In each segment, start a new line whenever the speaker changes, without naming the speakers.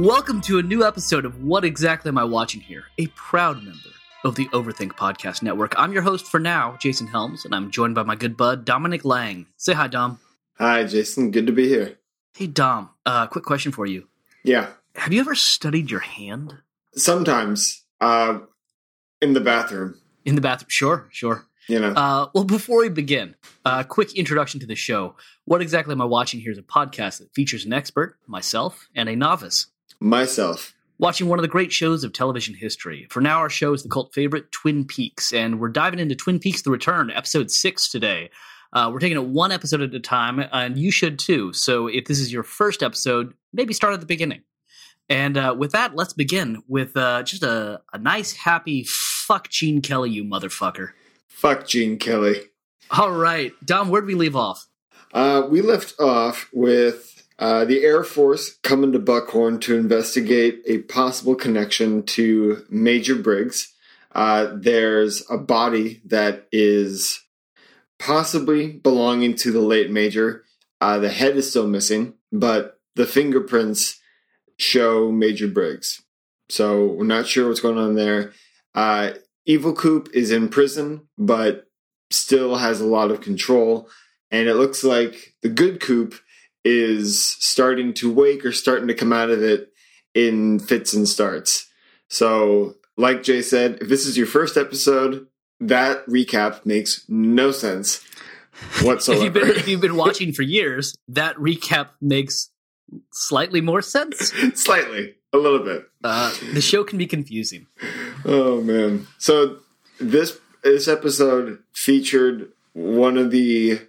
Welcome to a new episode of What Exactly Am I Watching Here? A proud member of the Overthink Podcast Network. I'm your host for now, Jason Helms, and I'm joined by my good bud, Dominic Lang. Say hi, Dom.
Hi, Jason. Good to be here.
Hey, Dom, uh, quick question for you.
Yeah.
Have you ever studied your hand?
Sometimes uh, in the bathroom,
In the bathroom? Sure, sure.
you know.
Uh, well, before we begin, a quick introduction to the show. What exactly am I watching here is a podcast that features an expert, myself, and a novice.
Myself.
Watching one of the great shows of television history. For now, our show is the cult favorite Twin Peaks, and we're diving into Twin Peaks The Return, episode six today. Uh, we're taking it one episode at a time, and you should too. So if this is your first episode, maybe start at the beginning. And uh, with that, let's begin with uh, just a, a nice, happy fuck Gene Kelly, you motherfucker.
Fuck Gene Kelly.
All right, Dom, where'd we leave off?
Uh, we left off with uh, the Air Force coming to Buckhorn to investigate a possible connection to Major Briggs. Uh, there's a body that is possibly belonging to the late Major. Uh, the head is still missing, but the fingerprints show Major Briggs. So we're not sure what's going on there. Uh, Evil Coop is in prison, but still has a lot of control. And it looks like the good Coop is starting to wake or starting to come out of it in fits and starts. So, like Jay said, if this is your first episode, that recap makes no sense whatsoever.
If you've, been, if you've been watching for years, that recap makes slightly more sense.
Slightly, a little bit.
Uh, the show can be confusing.
Oh man. So this this episode featured one of the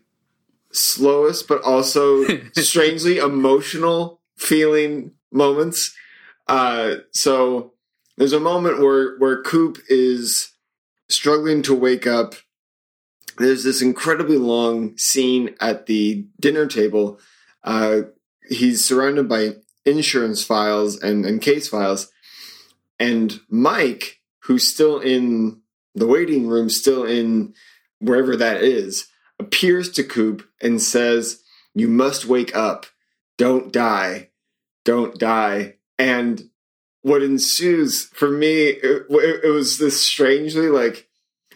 slowest but also strangely emotional feeling moments. Uh so there's a moment where where Coop is struggling to wake up. There's this incredibly long scene at the dinner table. Uh he's surrounded by insurance files and, and case files. And Mike, who's still in the waiting room, still in wherever that is, appears to Coop and says, You must wake up. Don't die. Don't die. And what ensues for me, it, it was this strangely like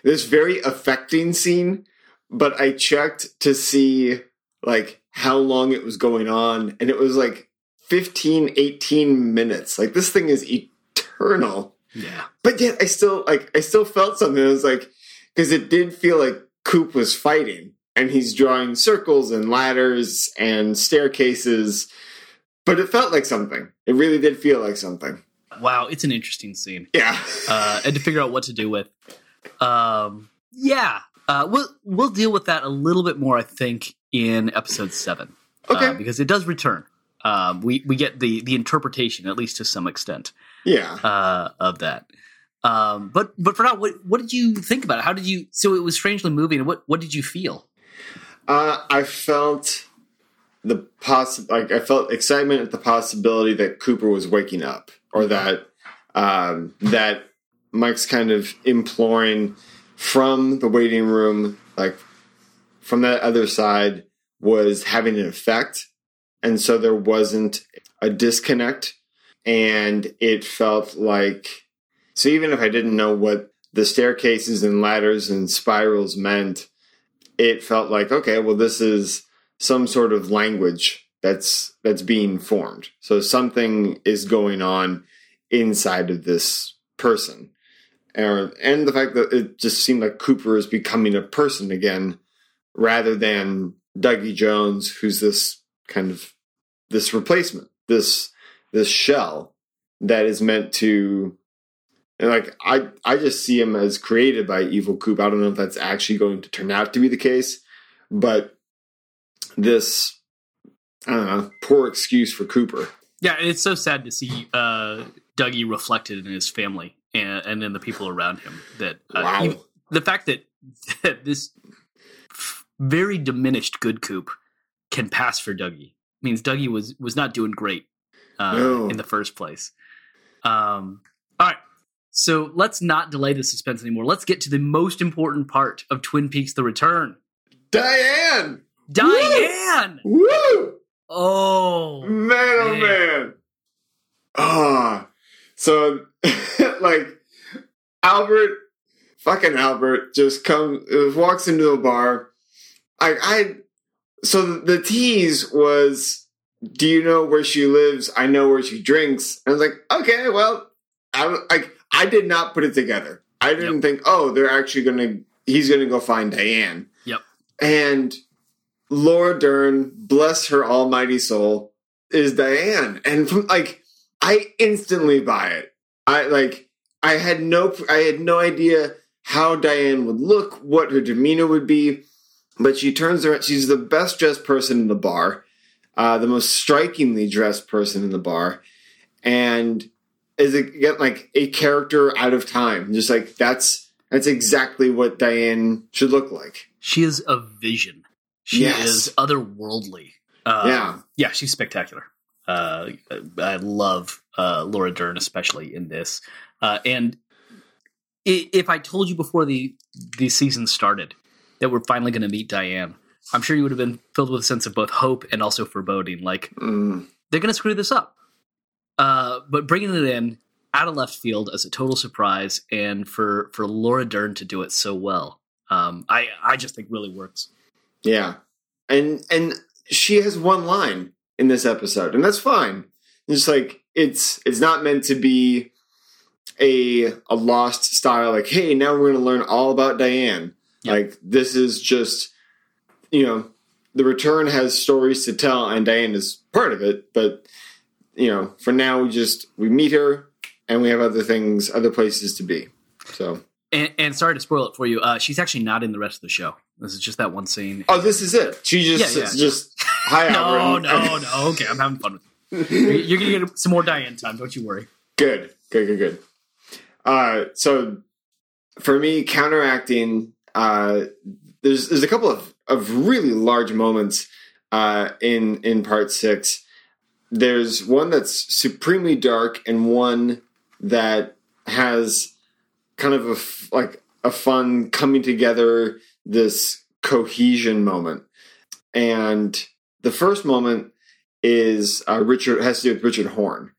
this very affecting scene, but I checked to see like how long it was going on, and it was like 15, 18 minutes. Like this thing is eternal
Yeah.
but yet I still like I still felt something. It was like because it did feel like Coop was fighting and he's drawing circles and ladders and staircases, but it felt like something. It really did feel like something.
Wow, it's an interesting scene.
Yeah.
Uh, and to figure out what to do with. Um, yeah. Uh, we'll we'll deal with that a little bit more, I think, in episode seven.
Okay.
Uh, because it does return. Um, we we get the the interpretation, at least to some extent,
yeah.
uh, of that. Um, but but for now, what what did you think about it? How did you? So it was strangely moving. What what did you feel?
Uh, I felt the poss like I felt excitement at the possibility that Cooper was waking up, or that um, that Mike's kind of imploring from the waiting room, like from that other side, was having an effect, and so there wasn't a disconnect, and it felt like so even if I didn't know what the staircases and ladders and spirals meant it felt like okay well this is some sort of language that's that's being formed. So something is going on inside of this person. And, and the fact that it just seemed like cooper is becoming a person again rather than dougie jones who's this kind of this replacement this this shell that is meant to and like I, I just see him as created by Evil Coop. I don't know if that's actually going to turn out to be the case, but this, I don't know, poor excuse for Cooper.
Yeah, it's so sad to see uh, Dougie reflected in his family and, and in the people around him. That uh,
Wow.
even- the fact that, that this very diminished good Coop can pass for Dougie means Dougie was was not doing great uh,
No.
in the first place. Um, so let's not delay the suspense anymore. Let's get to the most important part of Twin Peaks: The Return.
Diane!
Diane.
Woo!
Oh,
Man, oh
Man.
man. Ah. So, like, Albert, fucking Albert, just comes, uh, walks into the bar. I, I, so the tease was, do you know where she lives? I know where she drinks. And I was like, okay, well, I, like, I did not put it together. I didn't
Yep.
think, oh, they're actually going to, he's going to go find Diane.
Yep.
And Laura Dern, bless her almighty soul, is Diane. And from like, I instantly buy it. I like, I had no, I had no idea how Diane would look, what her demeanor would be, but she turns around. She's the best dressed person in the bar, uh, the most strikingly dressed person in the bar, and is again like a character out of time. Just like that's that's exactly what Diane should look like.
She is a vision. She
Yes.
is otherworldly. Um,
Yeah.
yeah, she's spectacular. Uh, I love uh, Laura Dern, especially in this. Uh, and if I told you before the the season started that we're finally going to meet Diane, I'm sure you would have been filled with a sense of both hope and also foreboding. Like
Mm.
they're going to screw this up. Uh, but bringing it in out of left field as a total surprise, and for for Laura Dern to do it so well, um, I I just think really works.
Yeah. And and she has one line in this episode, and that's fine. It's like it's it's not meant to be a a lost style like, hey, now we're gonna learn all about Diane.
Yep.
Like this is just you know, the return has stories to tell and Diane is part of it, but you know, for now we just we meet her and we have other things, other places to be. So
And, and sorry to spoil it for you, uh, she's actually not in the rest of the show. This is just that one scene.
Oh, this is it. She just
Yeah, yeah.
just hi
no, no, no. Okay, I'm having fun with it. You're, you're gonna get some more Diane time. Don't you worry.
Good, good, good, good. Uh, so for me, counteracting, uh, there's there's a couple of, of really large moments uh, in in part six. There's one that's supremely dark and one that has kind of a like a fun coming together, this cohesion moment. And the first moment is uh, Richard has to do with Richard Horne,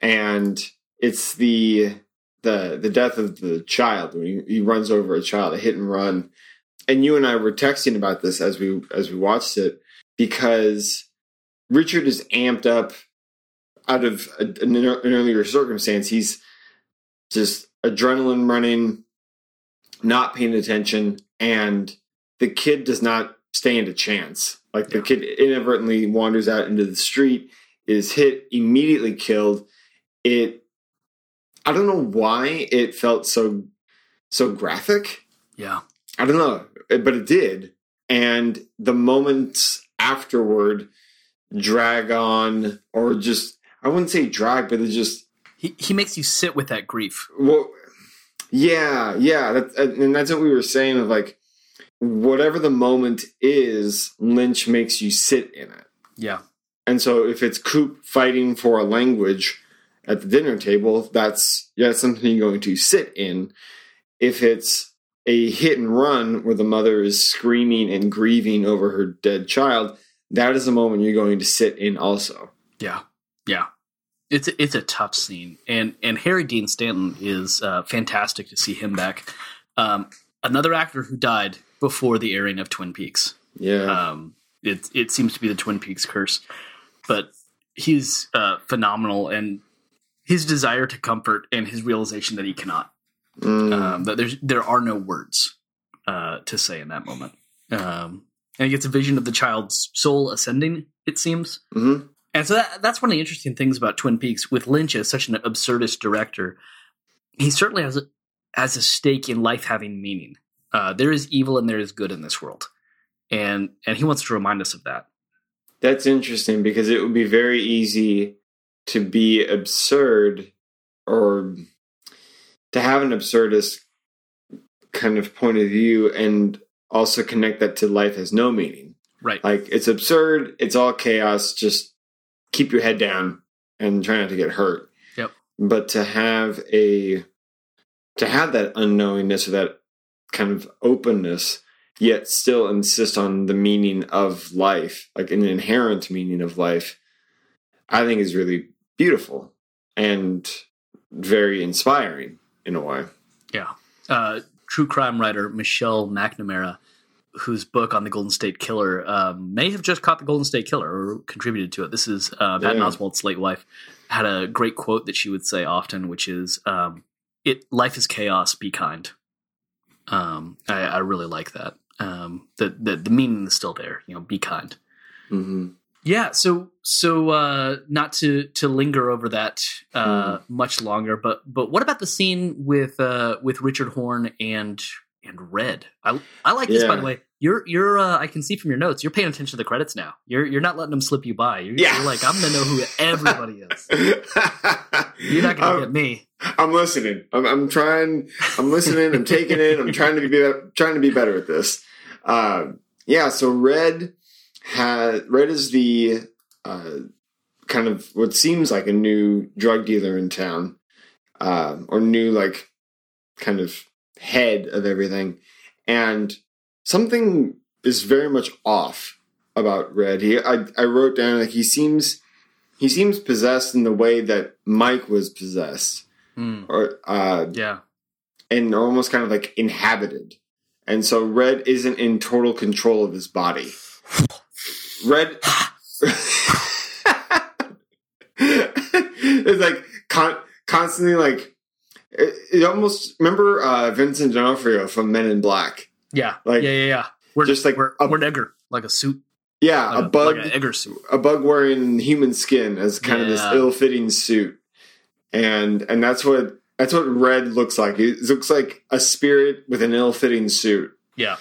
and it's the the the death of the child when he, he runs over a child, a hit and run. And you and I were texting about this as we as we watched it because Richard is amped up out of a, an, an earlier circumstance. He's just adrenaline running, not paying attention, and the kid does not stand a chance. Like the
Yeah.
kid inadvertently wanders out into the street, is hit, immediately killed. It I don't know why it felt so so graphic.
Yeah,
I don't know, but it did. And the moments afterward drag on, or just I wouldn't say drag, but it just
he he makes you sit with that grief.
well, yeah, yeah, that, and that's what we were saying of like whatever the moment is, Lynch makes you sit in it.
Yeah,
And so if it's Coop fighting for a language at the dinner table, that's yeah, that's something you're going to sit in. If it's a hit and run where the mother is screaming and grieving over her dead child, that is a moment you're going to sit in also.
yeah, yeah. It's a, it's a tough scene, and and Harry Dean Stanton is uh, fantastic to see him back. Um, another actor who died before the airing of Twin Peaks.
Yeah.
Um, it it seems to be the Twin Peaks curse, but he's uh, phenomenal, and his desire to comfort and his realization that he cannot.
Mm.
Um, that there's there are no words uh, to say in that moment, um, and he gets a vision of the child's soul ascending. It seems,
Mhm.
and so that, that's one of the interesting things about Twin Peaks with Lynch as such an absurdist director. He certainly has a, has a stake in life having meaning. Uh, there is evil and there is good in this world, and and he wants to remind us of that.
That's interesting because it would be very easy to be absurd or to have an absurdist kind of point of view and also connect that to life has no meaning.
Right.
Like it's absurd, it's all chaos, just keep your head down and try not to get hurt.
Yep.
But to have a to have that unknowingness or that kind of openness yet still insist on the meaning of life, like an inherent meaning of life, I think is really beautiful. And very inspiring in a way.
Yeah. Uh, true crime writer Michelle McNamara, whose book on the Golden State Killer um, may have just caught the Golden State Killer or contributed to it. This is uh, Patton
Yeah.
Oswalt's late wife. Had a great quote that she would say often, which is, um, "It life is chaos. Be kind." Um, I, I really like that. Um, the, the the meaning is still there. You know, be kind.
hmm
Yeah, so so uh not to to linger over that uh
Hmm.
much longer, but but what about the scene with uh with Richard Horne and and Red? I I like this by the way. You're you're uh I can see from your notes, you're paying attention to the credits now. You're you're not letting them slip you by. You're,
Yeah.
you're like I'm to know who everybody is. You're not
I'm,
get me.
I'm listening. I'm, I'm trying. I'm listening. I'm taking it. I'm trying to be trying to be better at this. Um, yeah. So red had red is the uh, kind of what seems like a new drug dealer in town, um, or new like kind of head of everything, and something is very much off about red. He I, I wrote down like he seems he seems possessed in the way that Mike was possessed
Hmm,
or uh,
yeah.
and almost kind of like inhabited. And so Red isn't in total control of his body. Red it's like con- constantly like it, it almost remember uh, Vincent D'Onofrio from Men in Black.
Yeah.
Like-
yeah, yeah, yeah. We're
just like
we're,
a-
we're Edgar, like a suit,
Yeah,
like
a bug,
like Edgar suit.
a bug wearing human skin as kind of this ill-fitting suit, and and that's what that's what Red looks like. It looks like a spirit with an ill-fitting suit.
Yeah.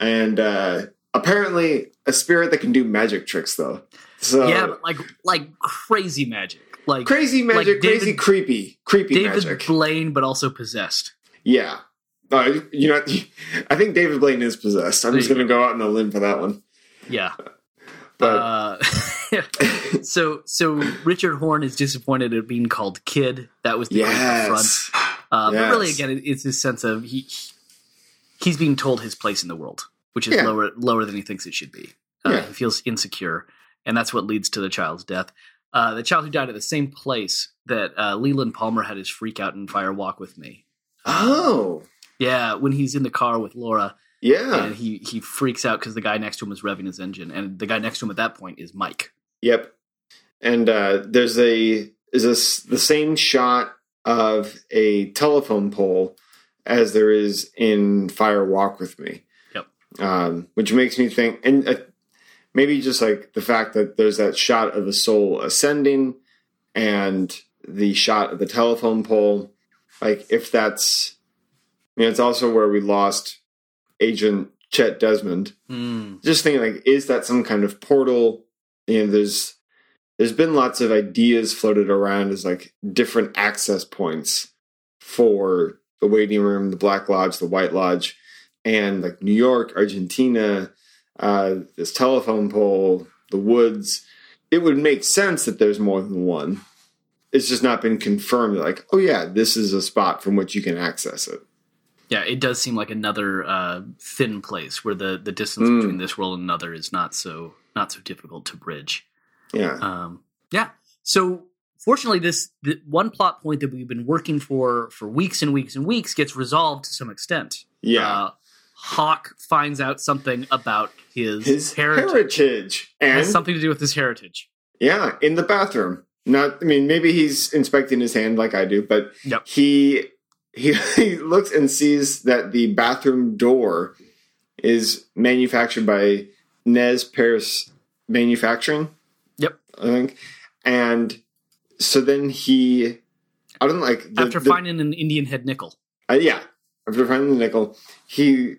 and uh, apparently a spirit that can do magic tricks though. So
yeah, but like like crazy magic. Like
crazy magic,
like David-
crazy creepy, creepy
David
magic.
Blaine, but also possessed.
yeah, uh, you know, I think David Blaine is possessed. I'm
There
just going to go out on a limb for that one.
Yeah.
But
uh, so so Richard Horne is disappointed at being called kid. That was the
yes,
Uh, But really, again, it's his sense of he he's being told his place in the world, which is
Yeah.
lower lower than he thinks it should be. Uh,
Yeah.
He feels insecure, and that's what leads to the child's death. Uh, the child who died at the same place that uh, Leland Palmer had his freak out and fire walk with me.
oh
Yeah, when he's in the car with Laura,
yeah,
and he he freaks out because the guy next to him is revving his engine, and the guy next to him at that point is Mike.
yep. And uh, there's a is this the same shot of a telephone pole as there is in Fire Walk with Me. Um, which makes me think, and uh, maybe just like the fact that there's that shot of the soul ascending and the shot of the telephone pole. Like, if that's, I mean, it's also where we lost Agent Chet Desmond.
Mm,
Just thinking, like, is that some kind of portal? You know, there's there's been lots of ideas floated around as like different access points for the waiting room, the Black Lodge, the White Lodge, and like New York, Argentina, uh, this telephone pole, the woods. It would make sense that there's more than one. It's just not been confirmed. Like, oh yeah, this is a spot from which you can access it.
yeah, it does seem like another uh, thin place where the the distance
Mm.
between this world and another is not so not so difficult to bridge.
Yeah,
Um, yeah. So fortunately, this the one plot point that we've been working for for weeks and weeks and weeks gets resolved to some extent.
yeah.
Uh, Hawk finds out something about his,
His
heritage.
heritage,
It
and
has something to do with his heritage.
Yeah, in the bathroom. Not, I mean, maybe he's inspecting his hand like I do, but
Yep.
he he he looks and sees that the bathroom door is manufactured by Nez Perce Manufacturing.
Yep.
I think, and so then he, I don't like the,
After
the-
finding an Indian head nickel.
uh, yeah, after finding the nickel, he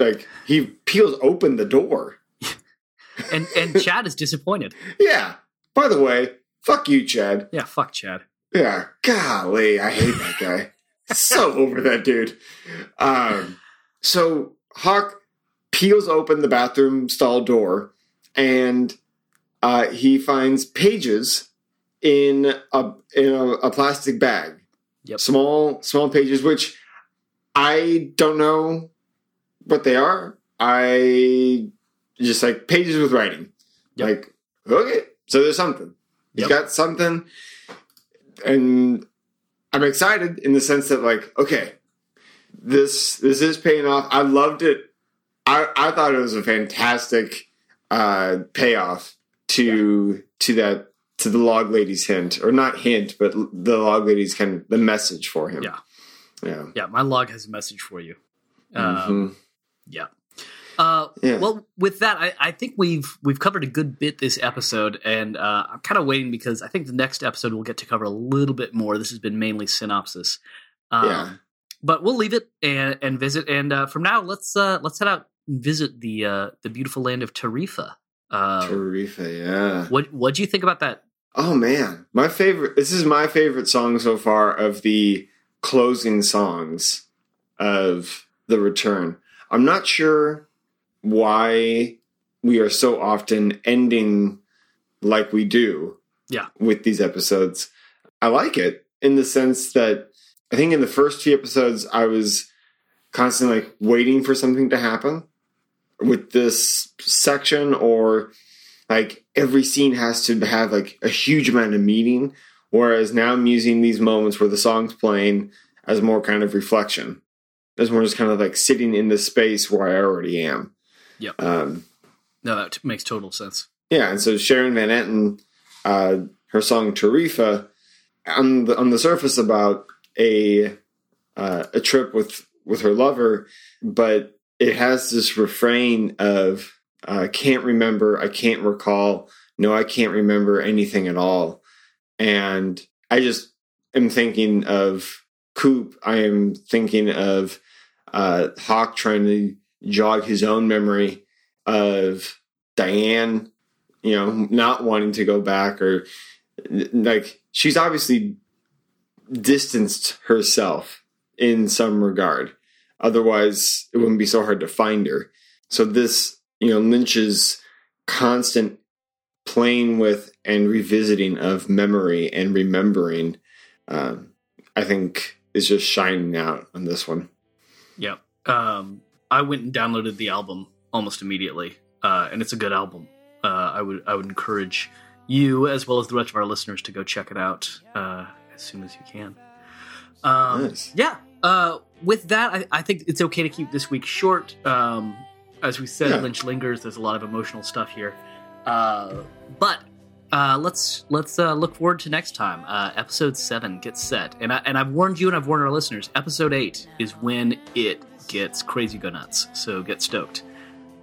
like he peels open the door.
And and Chad is disappointed.
Yeah. By the way, fuck you, Chad.
Yeah, fuck Chad.
Yeah, golly, I hate that guy. so over that dude. Um, so Hawk peels open the bathroom stall door, and uh, he finds pages in a in a, a plastic bag.
Yep.
Small small pages, which I don't know what they are. I just like pages with writing.
Yep.
Like okay, so there's something. He's
Yep.
got something, and I'm excited in the sense that like, okay, this this is paying off. I loved it. I I thought it was a fantastic uh, payoff to yeah. to that to the log lady's hint or not hint, but the log lady's kind of the message for him.
Yeah,
yeah,
yeah. My log has a message for you. Mm-hmm. Yeah. Uh, yeah. Well, with that, I, I, think we've we've covered a good bit this episode, and uh, I'm kind of waiting because I think the next episode we'll get to cover a little bit more. This has been mainly synopsis. Um, yeah. But we'll leave it and, and visit. And uh, from now, let's uh, let's head out and visit the uh, the beautiful land of Tarifa.
Uh, Tarifa, yeah.
What what do you think about that?
Oh man, my favorite. This is my favorite song so far of the closing songs of the Return. I'm not sure why we are so often ending like we do
yeah.
with these episodes. I like it in the sense that i think in the first few episodes i was constantly like waiting for something to happen with this section or like every scene has to have like a huge amount of meaning. Whereas now i'm using these moments where the song's playing as more kind of reflection as more just kind of like sitting in the space where i already am
Yep. Um, no, that t- makes total sense.
Yeah, and so Sharon Van Etten, uh, her song Tarifa, on the on the surface about a uh, a trip with with her lover, but it has this refrain of uh, "can't remember, I can't recall, no, I can't remember anything at all," and I just am thinking of Coop. I am thinking of uh, Hawk trying to jog his own memory of Diane, you know, not wanting to go back or like she's obviously distanced herself in some regard. Otherwise, it wouldn't be so hard to find her. So this, you know, Lynch's constant playing with and revisiting of memory and remembering, um, I think, is just shining out on this one.
Yep. Um, I went and downloaded the album almost immediately, uh, and it's a good album. Uh, I would I would encourage you as well as the rest of our listeners to go check it out uh, as soon as you can. Um, nice. Yeah. Uh, with that, I, I, think it's okay to keep this week short. Um, as we said, yeah. Lynch lingers. There's a lot of emotional stuff here, uh, but uh, let's let's uh, look forward to next time. Uh, episode seven gets set, and I, and I've warned you and I've warned our listeners. Episode eight is when it gets crazy go nuts. So get stoked.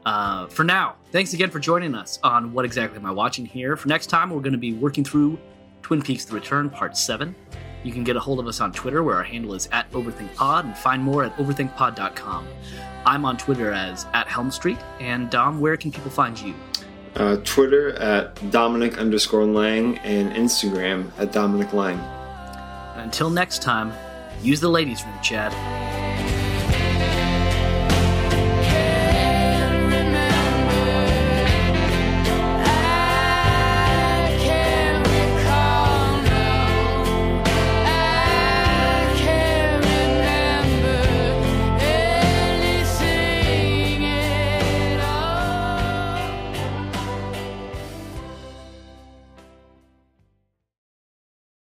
Uh, for now, thanks again for joining us on What Exactly Am I Watching Here. For next time, we're going to be working through Twin Peaks The Return, Part 7. You can get a hold of us on Twitter, where our handle is at OverthinkPod, and find more at overthinkpod.com. I'm on Twitter as at Helm Street, and Dom, where can people find you?
Uh, Twitter at Dominic underscore Lang, and Instagram at Dominic Lang.
Until next time, use the ladies' room, Chad.